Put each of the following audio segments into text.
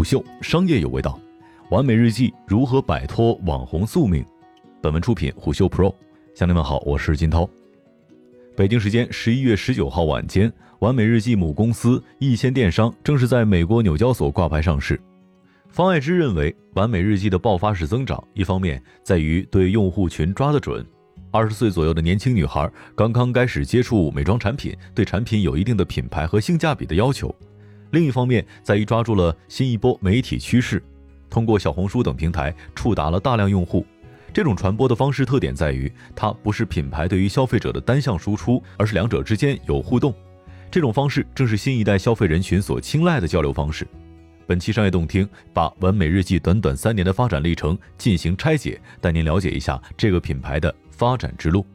虎嗅商业有味道，完美日记如何摆脱网红宿命？本文出品虎嗅 Pro。乡亲们好，我是金涛。北京时间十一月十九号晚间，完美日记母公司易先电商正式在美国纽交所挂牌上市。方爱之认为，完美日记的爆发式增长，一方面在于对用户群抓得准。二十岁左右的年轻女孩刚刚开始接触美妆产品，对产品有一定的品牌和性价比的要求。另一方面，在于抓住了新一波媒体趋势，通过小红书等平台触达了大量用户。这种传播的方式特点在于，它不是品牌对于消费者的单向输出，而是两者之间有互动。这种方式正是新一代消费人群所青睐的交流方式。本期商业动听把完美日记短短三年的发展历程进行拆解，带您了解一下这个品牌的发展之路。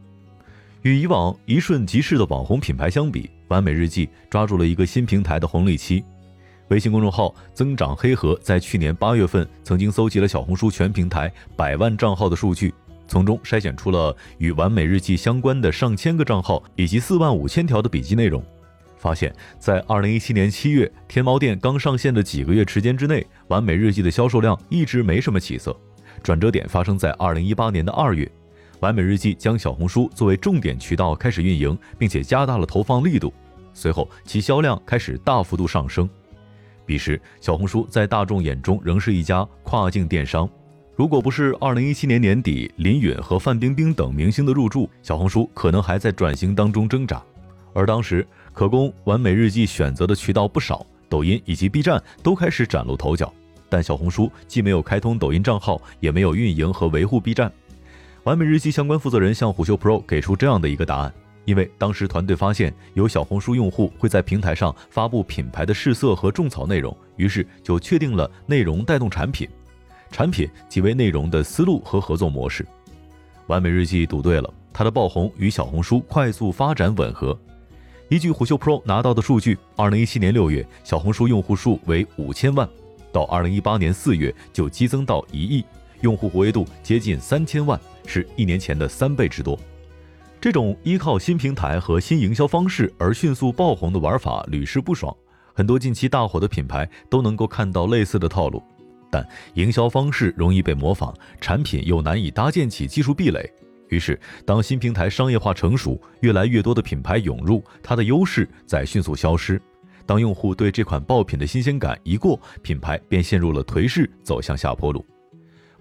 与以往一瞬即逝的网红品牌相比，完美日记抓住了一个新平台的红利期。微信公众号增长黑盒在去年八月份曾经搜集了小红书全平台百万账号的数据，从中筛选出了与完美日记相关的上千个账号以及四万五千条的笔记内容。发现，在二零一七年七月天猫店刚上线的几个月时间之内，完美日记的销售量一直没什么起色。转折点发生在二零一八年的二月，完美日记将小红书作为重点渠道开始运营，并且加大了投放力度。随后，其销量开始大幅度上升。彼时，小红书在大众眼中仍是一家跨境电商。如果不是二零一七年年底林允和范冰冰等明星的入驻，小红书可能还在转型当中挣扎。而当时，可供完美日记选择的渠道不少，抖音以及 B 站都开始崭露头角，但小红书既没有开通抖音账号，也没有运营和维护 B 站。完美日记相关负责人向虎嗅 Pro 给出这样的一个答案：因为当时团队发现有小红书用户会在平台上发布品牌的试色和种草内容，于是就确定了内容带动产品，产品即为内容的思路和合作模式。完美日记赌对了，它的爆红与小红书快速发展吻合。依据虎嗅 Pro 拿到的数据，二零一七年六月，小红书用户数为五千万，到二零一八年四月就激增到一亿，用户活跃度接近三千万，是一年前的三倍之多。这种依靠新平台和新营销方式而迅速爆红的玩法屡试不爽，很多近期大火的品牌都能够看到类似的套路，但营销方式容易被模仿，产品又难以搭建起技术壁垒。于是，当新平台商业化成熟，越来越多的品牌涌入，它的优势在迅速消失。当用户对这款爆品的新鲜感一过，品牌便陷入了颓势，走向下坡路。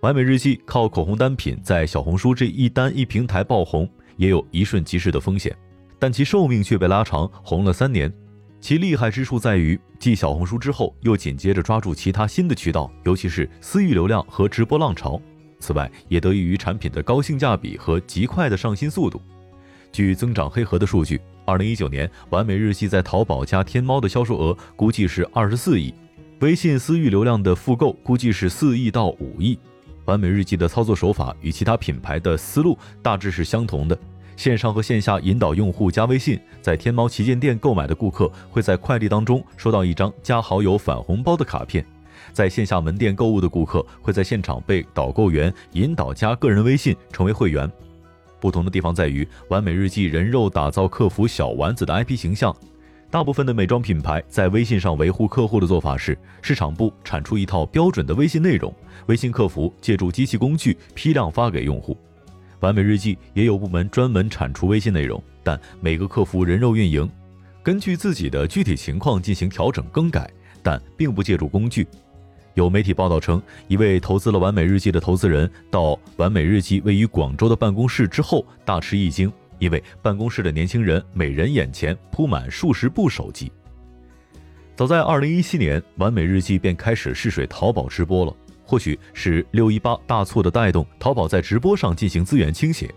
完美日记靠口红单品在小红书这一单一平台爆红，也有一瞬即逝的风险，但其寿命却被拉长，红了三年。其厉害之处在于，继小红书之后，又紧接着抓住其他新的渠道，尤其是私域流量和直播浪潮。此外，也得益于产品的高性价比和极快的上新速度。据增长黑盒的数据，二零一九年完美日记在淘宝加天猫的销售额估计是二十四亿，微信私域流量的复购估计是四亿到五亿。完美日记的操作手法与其他品牌的思路大致是相同的，线上和线下引导用户加微信，在天猫旗舰店购买的顾客会在快递当中收到一张加好友返红包的卡片。在线下门店购物的顾客会在现场被导购员引导加个人微信成为会员。不同的地方在于，完美日记人肉打造客服小丸子的 IP 形象。大部分的美妆品牌在微信上维护客户的做法是，市场部产出一套标准的微信内容，微信客服借助机器工具批量发给用户。完美日记也有部门专门产出微信内容，但每个客服人肉运营，根据自己的具体情况进行调整更改，但并不借助工具。有媒体报道称，一位投资了完美日记的投资人到完美日记位于广州的办公室之后，大吃一惊，因为办公室的年轻人每人眼前铺满数十部手机。早在2017年，完美日记便开始试水淘宝直播了。或许是六一八大促的带动，淘宝在直播上进行资源倾斜。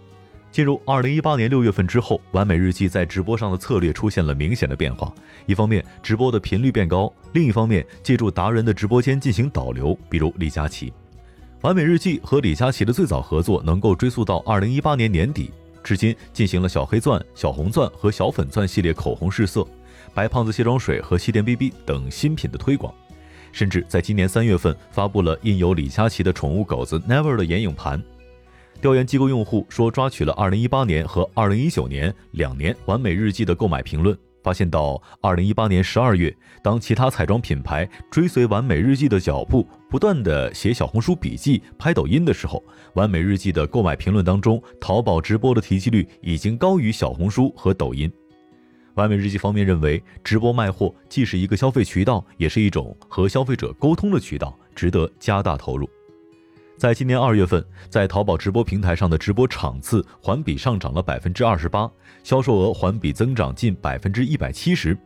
进入二零一八年六月份之后，完美日记在直播上的策略出现了明显的变化。一方面，直播的频率变高；另一方面，借助达人的直播间进行导流，比如李佳琦。完美日记和李佳琦的最早合作能够追溯到二零一八年年底，至今进行了小黑钻、小红钻和小粉钻系列口红试色，白胖子卸妆水和气垫 BB 等新品的推广，甚至在今年三月份发布了印有李佳琦的宠物狗子 Never 的眼影盘。调研机构用户说，抓取了2018年和2019年两年完美日记的购买评论，发现到二零一八年十二月，当其他彩妆品牌追随完美日记的脚步，不断的写小红书笔记、拍抖音的时候，完美日记的购买评论当中，淘宝直播的提及率已经高于小红书和抖音。完美日记方面认为，直播卖货既是一个消费渠道，也是一种和消费者沟通的渠道，值得加大投入。在今年二月份，在淘宝直播平台上的直播场次环比上涨了百分之二十八，销售额环比增长近百分之一百七十。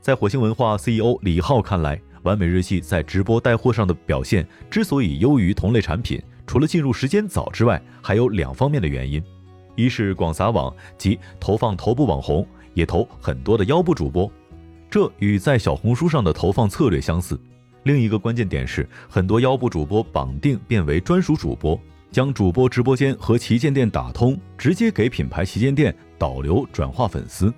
在火星文化 CEO 李浩看来，完美日记在直播带货上的表现之所以优于同类产品，除了进入时间早之外，还有两方面的原因：一是广撒网，即投放头部网红，也投很多的腰部主播，这与在小红书上的投放策略相似。另一个关键点是，很多腰部主播绑定变为专属主播，将主播直播间和旗舰店打通，直接给品牌旗舰店导流转化粉丝。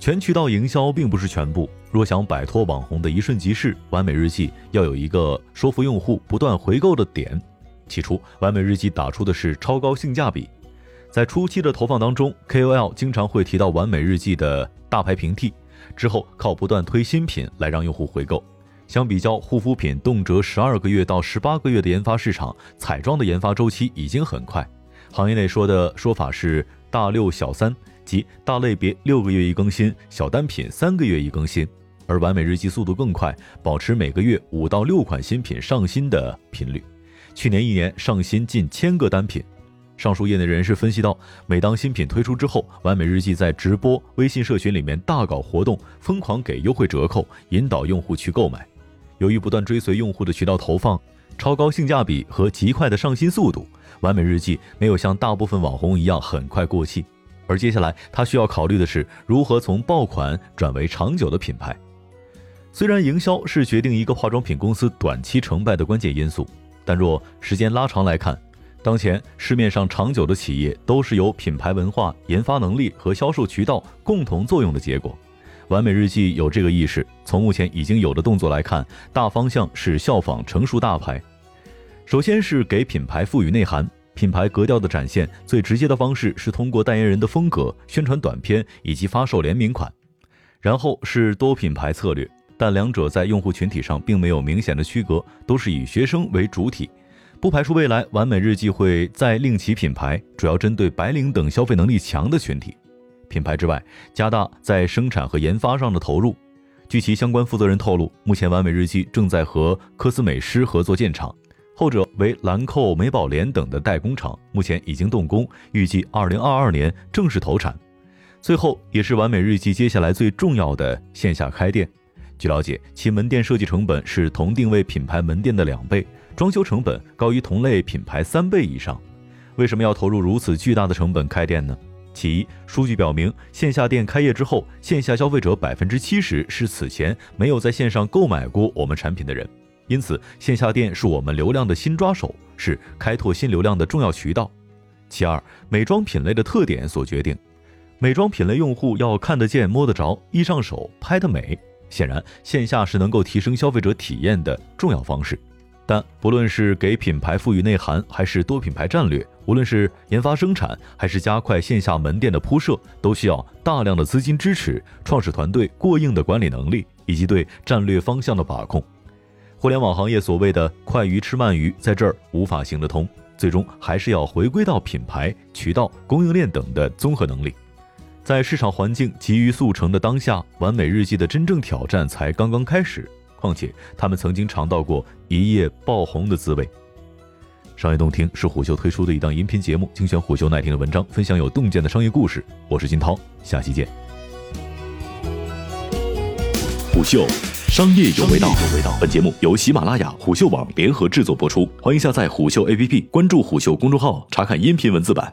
全渠道营销并不是全部，若想摆脱网红的一瞬即逝，完美日记要有一个说服用户不断回购的点。起初，完美日记打出的是超高性价比，在初期的投放当中，KOL 经常会提到完美日记的大牌平替，之后靠不断推新品来让用户回购。相比较护肤品动辄十二个月到十八个月的研发市场，彩妆的研发周期已经很快。行业内说的说法是“大六小三”，即大类别六个月一更新，小单品三个月一更新。而完美日记速度更快，保持每个月五到六款新品上新的频率，去年一年上新近千个单品。上述业内人士分析到，每当新品推出之后，完美日记在直播、微信社群里面大搞活动，疯狂给优惠折扣，引导用户去购买。由于不断追随用户的渠道投放、超高性价比和极快的上新速度，完美日记没有像大部分网红一样很快过气。而接下来，他需要考虑的是如何从爆款转为长久的品牌。虽然营销是决定一个化妆品公司短期成败的关键因素，但若时间拉长来看，当前市面上长久的企业都是由品牌文化、研发能力和销售渠道共同作用的结果。完美日记有这个意识。从目前已经有的动作来看，大方向是效仿成熟大牌。首先是给品牌赋予内涵，品牌格调的展现最直接的方式是通过代言人的风格、宣传短片以及发售联名款。然后是多品牌策略，但两者在用户群体上并没有明显的区隔，都是以学生为主体。不排除未来完美日记会再另起品牌，主要针对白领等消费能力强的群体。品牌之外，加大在生产和研发上的投入。据其相关负责人透露，目前完美日记正在和科斯美诗合作建厂，后者为兰蔻、美宝莲等的代工厂，目前已经动工，预计二零二二年正式投产。最后，也是完美日记接下来最重要的线下开店。据了解，其门店设计成本是同定位品牌门店的两倍，装修成本高于同类品牌三倍以上。为什么要投入如此巨大的成本开店呢？其一，数据表明，线下店开业之后，线下消费者百分之七十是此前没有在线上购买过我们产品的人，因此线下店是我们流量的新抓手，是开拓新流量的重要渠道。其二，美妆品类的特点所决定，美妆品类用户要看得见、摸得着、易上手、拍得美，显然线下是能够提升消费者体验的重要方式。但不论是给品牌赋予内涵，还是多品牌战略，无论是研发生产，还是加快线下门店的铺设，都需要大量的资金支持、创始团队过硬的管理能力，以及对战略方向的把控。互联网行业所谓的“快鱼吃慢鱼”在这儿无法行得通，最终还是要回归到品牌、渠道、供应链等的综合能力。在市场环境急于速成的当下，完美日记的真正挑战才刚刚开始。况且，他们曾经尝到过一夜爆红的滋味。商业洞听是虎嗅推出的一档音频节目，精选虎嗅耐听的文章，分享有洞见的商业故事。我是金涛，下期见。虎嗅，商业有味道。本节目由喜马拉雅、虎嗅网联合制作播出，欢迎下载虎嗅 APP，关注虎嗅公众号，查看音频文字版。